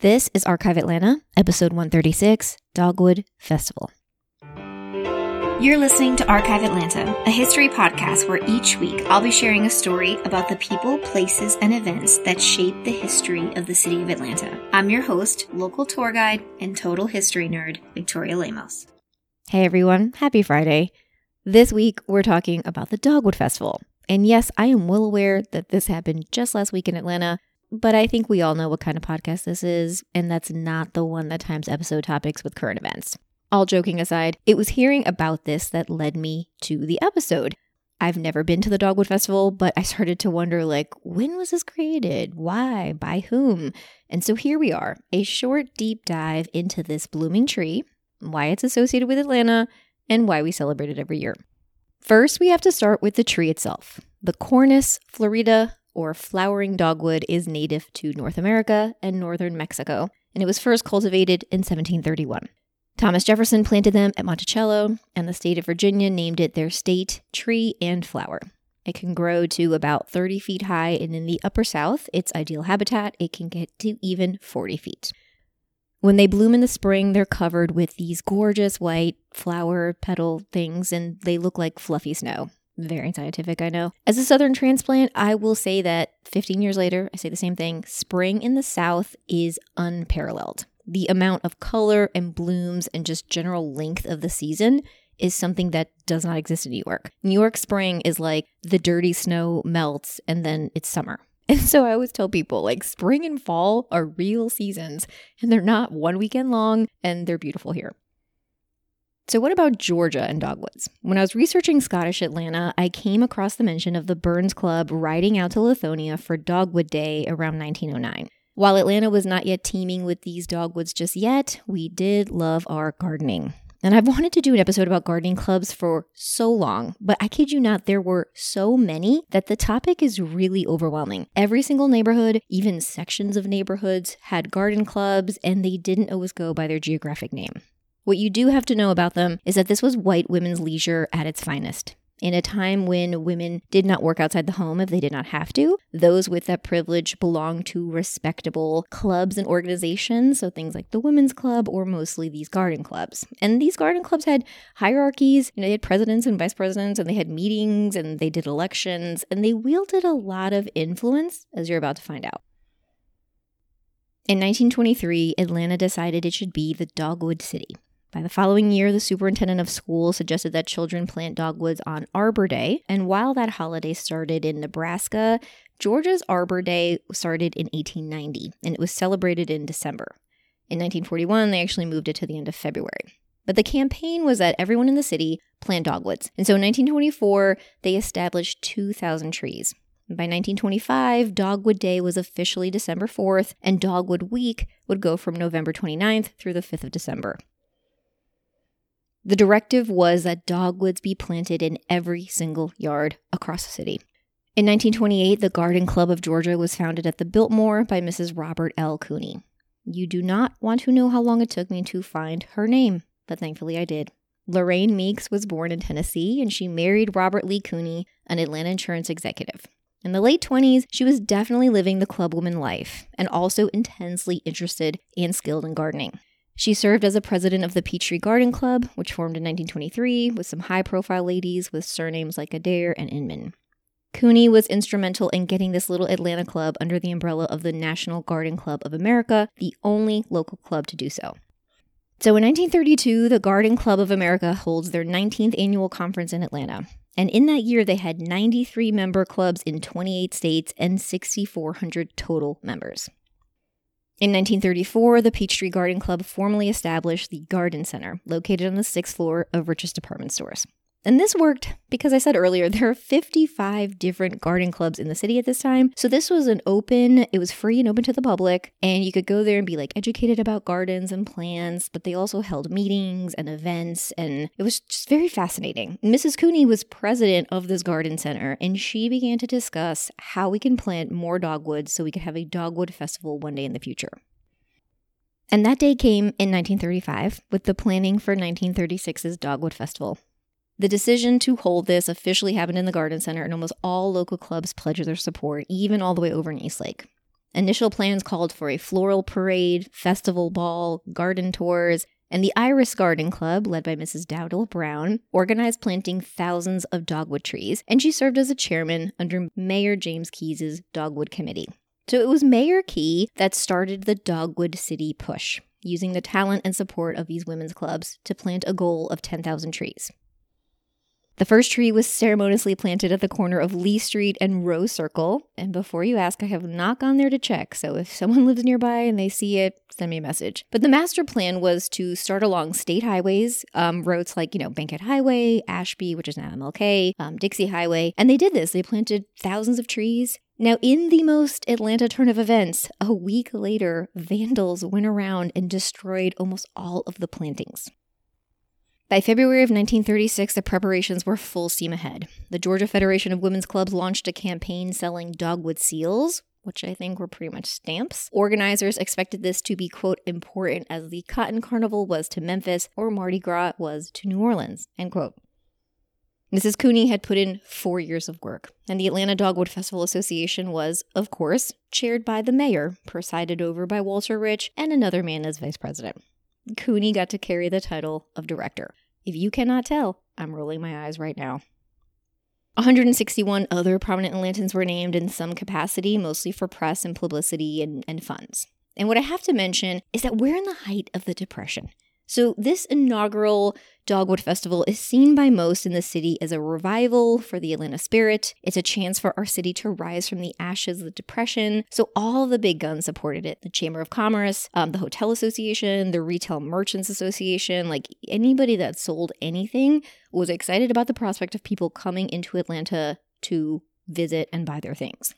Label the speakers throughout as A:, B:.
A: This is Archive Atlanta, episode 136 Dogwood Festival.
B: You're listening to Archive Atlanta, a history podcast where each week I'll be sharing a story about the people, places, and events that shape the history of the city of Atlanta. I'm your host, local tour guide, and total history nerd, Victoria Lemos.
A: Hey everyone, happy Friday. This week we're talking about the Dogwood Festival. And yes, I am well aware that this happened just last week in Atlanta, but I think we all know what kind of podcast this is, and that's not the one that times episode topics with current events. All joking aside, it was hearing about this that led me to the episode. I've never been to the Dogwood Festival, but I started to wonder like, when was this created? Why? By whom? And so here we are, a short deep dive into this blooming tree, why it's associated with Atlanta, and why we celebrate it every year. First, we have to start with the tree itself. The Cornus florida or flowering dogwood is native to North America and northern Mexico, and it was first cultivated in 1731. Thomas Jefferson planted them at Monticello, and the state of Virginia named it their state tree and flower. It can grow to about 30 feet high, and in the upper south, its ideal habitat, it can get to even 40 feet. When they bloom in the spring, they're covered with these gorgeous white flower petal things, and they look like fluffy snow. Very scientific, I know. As a Southern transplant, I will say that 15 years later, I say the same thing. Spring in the South is unparalleled. The amount of color and blooms and just general length of the season is something that does not exist in New York. New York spring is like the dirty snow melts and then it's summer. And so I always tell people like spring and fall are real seasons and they're not one weekend long and they're beautiful here. So, what about Georgia and dogwoods? When I was researching Scottish Atlanta, I came across the mention of the Burns Club riding out to Lithonia for Dogwood Day around 1909. While Atlanta was not yet teeming with these dogwoods just yet, we did love our gardening. And I've wanted to do an episode about gardening clubs for so long, but I kid you not, there were so many that the topic is really overwhelming. Every single neighborhood, even sections of neighborhoods, had garden clubs, and they didn't always go by their geographic name. What you do have to know about them is that this was white women's leisure at its finest. In a time when women did not work outside the home if they did not have to, those with that privilege belonged to respectable clubs and organizations, so things like the Women's Club or mostly these garden clubs. And these garden clubs had hierarchies, you know, they had presidents and vice presidents, and they had meetings and they did elections, and they wielded a lot of influence, as you're about to find out. In 1923, Atlanta decided it should be the Dogwood City. By the following year, the superintendent of schools suggested that children plant dogwoods on Arbor Day. And while that holiday started in Nebraska, Georgia's Arbor Day started in 1890 and it was celebrated in December. In 1941, they actually moved it to the end of February. But the campaign was that everyone in the city plant dogwoods. And so in 1924, they established 2,000 trees. By 1925, Dogwood Day was officially December 4th, and Dogwood Week would go from November 29th through the 5th of December. The directive was that dogwoods be planted in every single yard across the city. In 1928, the Garden Club of Georgia was founded at the Biltmore by Mrs. Robert L. Cooney. You do not want to know how long it took me to find her name, but thankfully I did. Lorraine Meeks was born in Tennessee and she married Robert Lee Cooney, an Atlanta insurance executive. In the late 20s, she was definitely living the clubwoman life and also intensely interested and skilled in gardening. She served as a president of the Peachtree Garden Club, which formed in 1923 with some high profile ladies with surnames like Adair and Inman. Cooney was instrumental in getting this little Atlanta club under the umbrella of the National Garden Club of America, the only local club to do so. So in 1932, the Garden Club of America holds their 19th annual conference in Atlanta. And in that year, they had 93 member clubs in 28 states and 6,400 total members. In 1934, the Peachtree Garden Club formally established the Garden Center, located on the sixth floor of Rich's department stores. And this worked because I said earlier, there are 55 different garden clubs in the city at this time. So this was an open, it was free and open to the public. And you could go there and be like educated about gardens and plants, but they also held meetings and events. And it was just very fascinating. Mrs. Cooney was president of this garden center, and she began to discuss how we can plant more dogwoods so we could have a dogwood festival one day in the future. And that day came in 1935 with the planning for 1936's Dogwood Festival. The decision to hold this officially happened in the Garden Center, and almost all local clubs pledged their support, even all the way over in Eastlake. Initial plans called for a floral parade, festival ball, garden tours, and the Iris Garden Club, led by Mrs. Dowdall Brown, organized planting thousands of dogwood trees, and she served as a chairman under Mayor James Key's Dogwood Committee. So it was Mayor Key that started the Dogwood City Push, using the talent and support of these women's clubs to plant a goal of 10,000 trees. The first tree was ceremoniously planted at the corner of Lee Street and Rose Circle. And before you ask, I have not gone there to check. So if someone lives nearby and they see it, send me a message. But the master plan was to start along state highways, um, roads like, you know, Bankhead Highway, Ashby, which is now MLK, um, Dixie Highway. And they did this. They planted thousands of trees. Now, in the most Atlanta turn of events, a week later, vandals went around and destroyed almost all of the plantings. By February of 1936, the preparations were full steam ahead. The Georgia Federation of Women's Clubs launched a campaign selling dogwood seals, which I think were pretty much stamps. Organizers expected this to be, quote, important as the Cotton Carnival was to Memphis or Mardi Gras was to New Orleans, end quote. Mrs. Cooney had put in four years of work, and the Atlanta Dogwood Festival Association was, of course, chaired by the mayor, presided over by Walter Rich, and another man as vice president. Cooney got to carry the title of director. If you cannot tell, I'm rolling my eyes right now. 161 other prominent Atlantans were named in some capacity, mostly for press and publicity and, and funds. And what I have to mention is that we're in the height of the Depression. So, this inaugural Dogwood Festival is seen by most in the city as a revival for the Atlanta spirit. It's a chance for our city to rise from the ashes of the Depression. So, all the big guns supported it the Chamber of Commerce, um, the Hotel Association, the Retail Merchants Association like anybody that sold anything was excited about the prospect of people coming into Atlanta to visit and buy their things.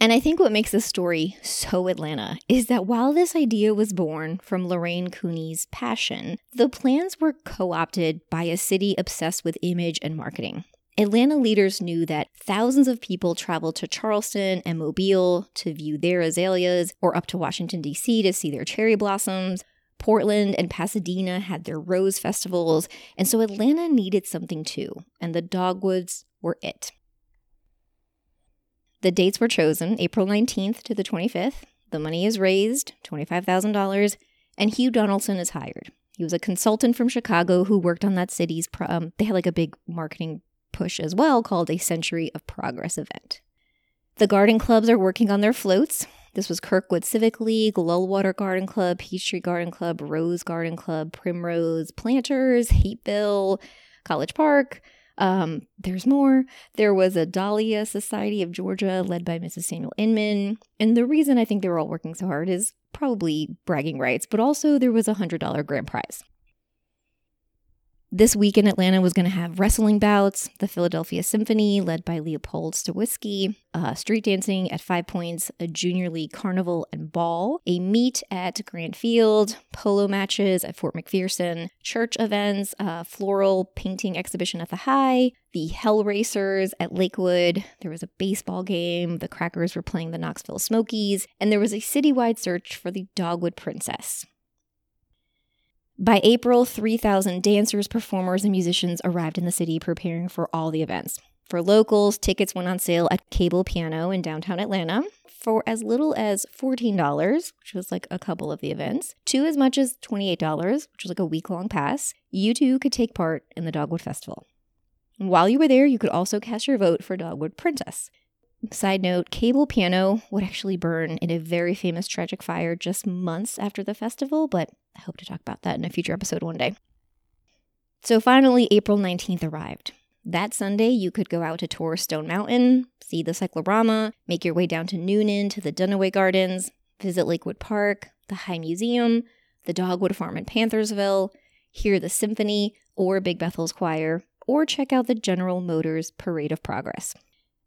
A: And I think what makes this story so Atlanta is that while this idea was born from Lorraine Cooney's passion, the plans were co opted by a city obsessed with image and marketing. Atlanta leaders knew that thousands of people traveled to Charleston and Mobile to view their azaleas or up to Washington, D.C. to see their cherry blossoms. Portland and Pasadena had their rose festivals, and so Atlanta needed something too, and the dogwoods were it. The dates were chosen April 19th to the 25th. The money is raised, $25,000, and Hugh Donaldson is hired. He was a consultant from Chicago who worked on that city's, um, they had like a big marketing push as well called a Century of Progress event. The garden clubs are working on their floats. This was Kirkwood Civic League, Lullwater Garden Club, Peachtree Garden Club, Rose Garden Club, Primrose, Planters, Hapeville, College Park, um, there's more. There was a Dahlia Society of Georgia led by Mrs. Samuel Inman. And the reason I think they were all working so hard is probably bragging rights, but also there was a $100 grand prize. This week in Atlanta was going to have wrestling bouts, the Philadelphia Symphony, led by Leopold Stokowski, uh, street dancing at Five Points, a junior league carnival and ball, a meet at Grant Field, polo matches at Fort McPherson, church events, a floral painting exhibition at the High, the Hell Racers at Lakewood. There was a baseball game. The Crackers were playing the Knoxville Smokies, and there was a citywide search for the Dogwood Princess. By April, 3,000 dancers, performers, and musicians arrived in the city preparing for all the events. For locals, tickets went on sale at Cable Piano in downtown Atlanta for as little as $14, which was like a couple of the events, to as much as $28, which was like a week long pass. You too could take part in the Dogwood Festival. While you were there, you could also cast your vote for Dogwood Princess. Side note Cable Piano would actually burn in a very famous tragic fire just months after the festival, but I hope to talk about that in a future episode one day. So finally, April 19th arrived. That Sunday, you could go out to tour Stone Mountain, see the cyclorama, make your way down to Newnan to the Dunaway Gardens, visit Lakewood Park, the High Museum, the Dogwood Farm in Panthersville, hear the symphony or Big Bethel's choir, or check out the General Motors Parade of Progress.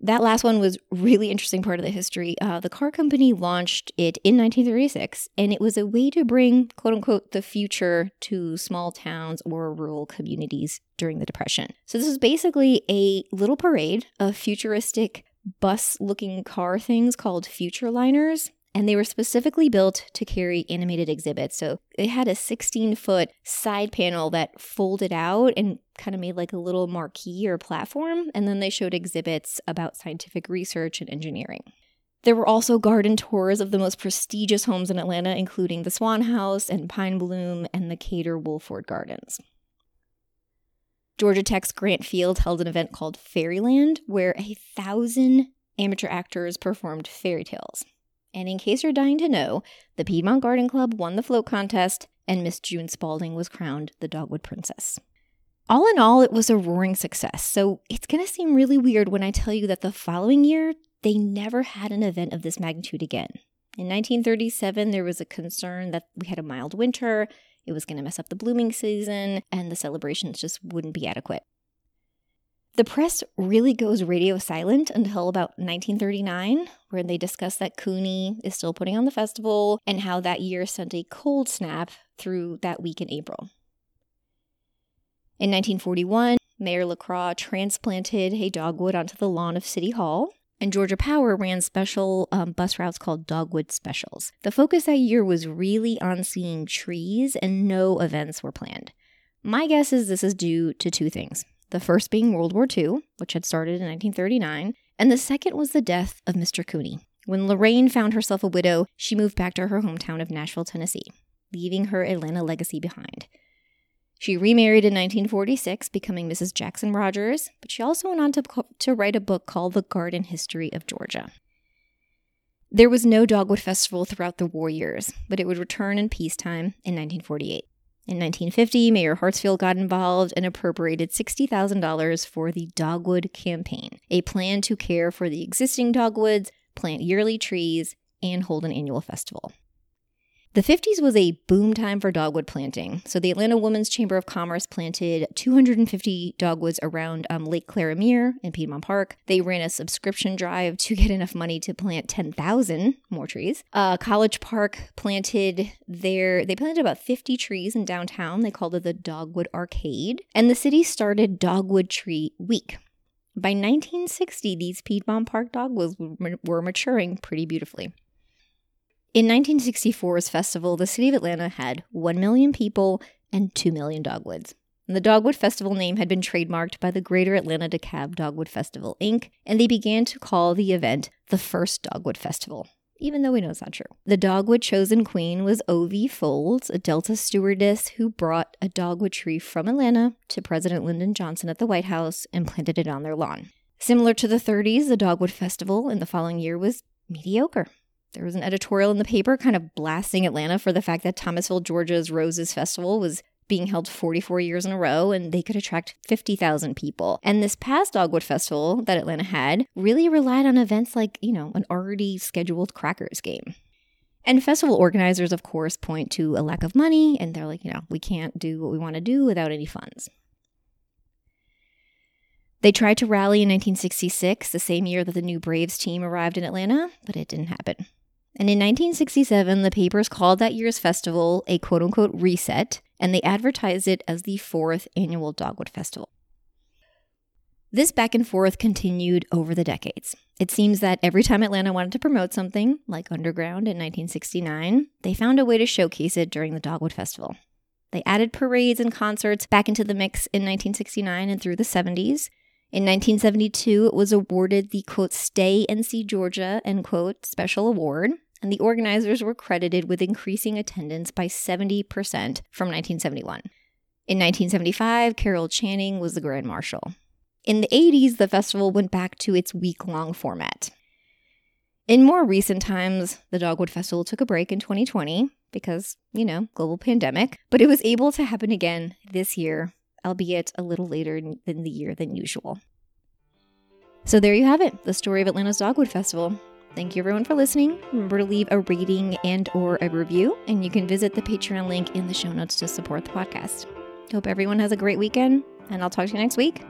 A: That last one was really interesting part of the history. Uh, the car company launched it in 1936, and it was a way to bring "quote unquote" the future to small towns or rural communities during the Depression. So this was basically a little parade of futuristic bus-looking car things called Futurliners and they were specifically built to carry animated exhibits. So it had a 16 foot side panel that folded out and kind of made like a little marquee or platform. And then they showed exhibits about scientific research and engineering. There were also garden tours of the most prestigious homes in Atlanta, including the Swan House and Pine Bloom and the Cator Woolford Gardens. Georgia Tech's Grant Field held an event called Fairyland, where a thousand amateur actors performed fairy tales. And in case you're dying to know, the Piedmont Garden Club won the float contest, and Miss June Spalding was crowned the Dogwood Princess. All in all, it was a roaring success, so it's going to seem really weird when I tell you that the following year, they never had an event of this magnitude again. In 1937, there was a concern that we had a mild winter, it was going to mess up the blooming season, and the celebrations just wouldn't be adequate. The press really goes radio silent until about 1939, where they discuss that Cooney is still putting on the festival and how that year sent a cold snap through that week in April. In 1941, Mayor LeCraw transplanted a dogwood onto the lawn of City Hall, and Georgia Power ran special um, bus routes called Dogwood Specials. The focus that year was really on seeing trees, and no events were planned. My guess is this is due to two things the first being World War II, which had started in 1939, and the second was the death of Mr. Cooney. When Lorraine found herself a widow, she moved back to her hometown of Nashville, Tennessee, leaving her Atlanta legacy behind. She remarried in 1946, becoming Mrs. Jackson Rogers, but she also went on to, to write a book called The Garden History of Georgia. There was no Dogwood Festival throughout the war years, but it would return in peacetime in 1948. In 1950, Mayor Hartsfield got involved and appropriated $60,000 for the Dogwood Campaign, a plan to care for the existing dogwoods, plant yearly trees, and hold an annual festival. The 50s was a boom time for dogwood planting. So the Atlanta Women's Chamber of Commerce planted 250 dogwoods around um, Lake Clara Meer in Piedmont Park. They ran a subscription drive to get enough money to plant 10,000 more trees. Uh, College Park planted their, they planted about 50 trees in downtown. They called it the Dogwood Arcade. And the city started Dogwood Tree Week. By 1960, these Piedmont Park dogwoods were maturing pretty beautifully. In 1964's festival, the city of Atlanta had 1 million people and 2 million dogwoods. The Dogwood Festival name had been trademarked by the Greater Atlanta DeKalb Dogwood Festival, Inc., and they began to call the event the first Dogwood Festival, even though we know it's not true. The Dogwood chosen queen was O.V. Folds, a Delta stewardess who brought a dogwood tree from Atlanta to President Lyndon Johnson at the White House and planted it on their lawn. Similar to the 30s, the Dogwood Festival in the following year was mediocre. There was an editorial in the paper kind of blasting Atlanta for the fact that Thomasville, Georgia's Roses Festival was being held 44 years in a row and they could attract 50,000 people. And this past Dogwood Festival that Atlanta had really relied on events like, you know, an already scheduled Crackers game. And festival organizers, of course, point to a lack of money and they're like, you know, we can't do what we want to do without any funds. They tried to rally in 1966, the same year that the new Braves team arrived in Atlanta, but it didn't happen. And in 1967, the papers called that year's festival a quote unquote reset, and they advertised it as the fourth annual Dogwood Festival. This back and forth continued over the decades. It seems that every time Atlanta wanted to promote something, like Underground in 1969, they found a way to showcase it during the Dogwood Festival. They added parades and concerts back into the mix in 1969 and through the 70s. In 1972, it was awarded the quote, Stay and See Georgia, end quote, special award and the organizers were credited with increasing attendance by 70% from 1971. In 1975, Carol Channing was the Grand Marshal. In the 80s, the festival went back to its week long format. In more recent times, the Dogwood Festival took a break in 2020 because, you know, global pandemic, but it was able to happen again this year, albeit a little later than the year than usual. So there you have it, the story of Atlanta's Dogwood Festival. Thank you everyone for listening. Remember to leave a rating and or a review, and you can visit the Patreon link in the show notes to support the podcast. Hope everyone has a great weekend, and I'll talk to you next week.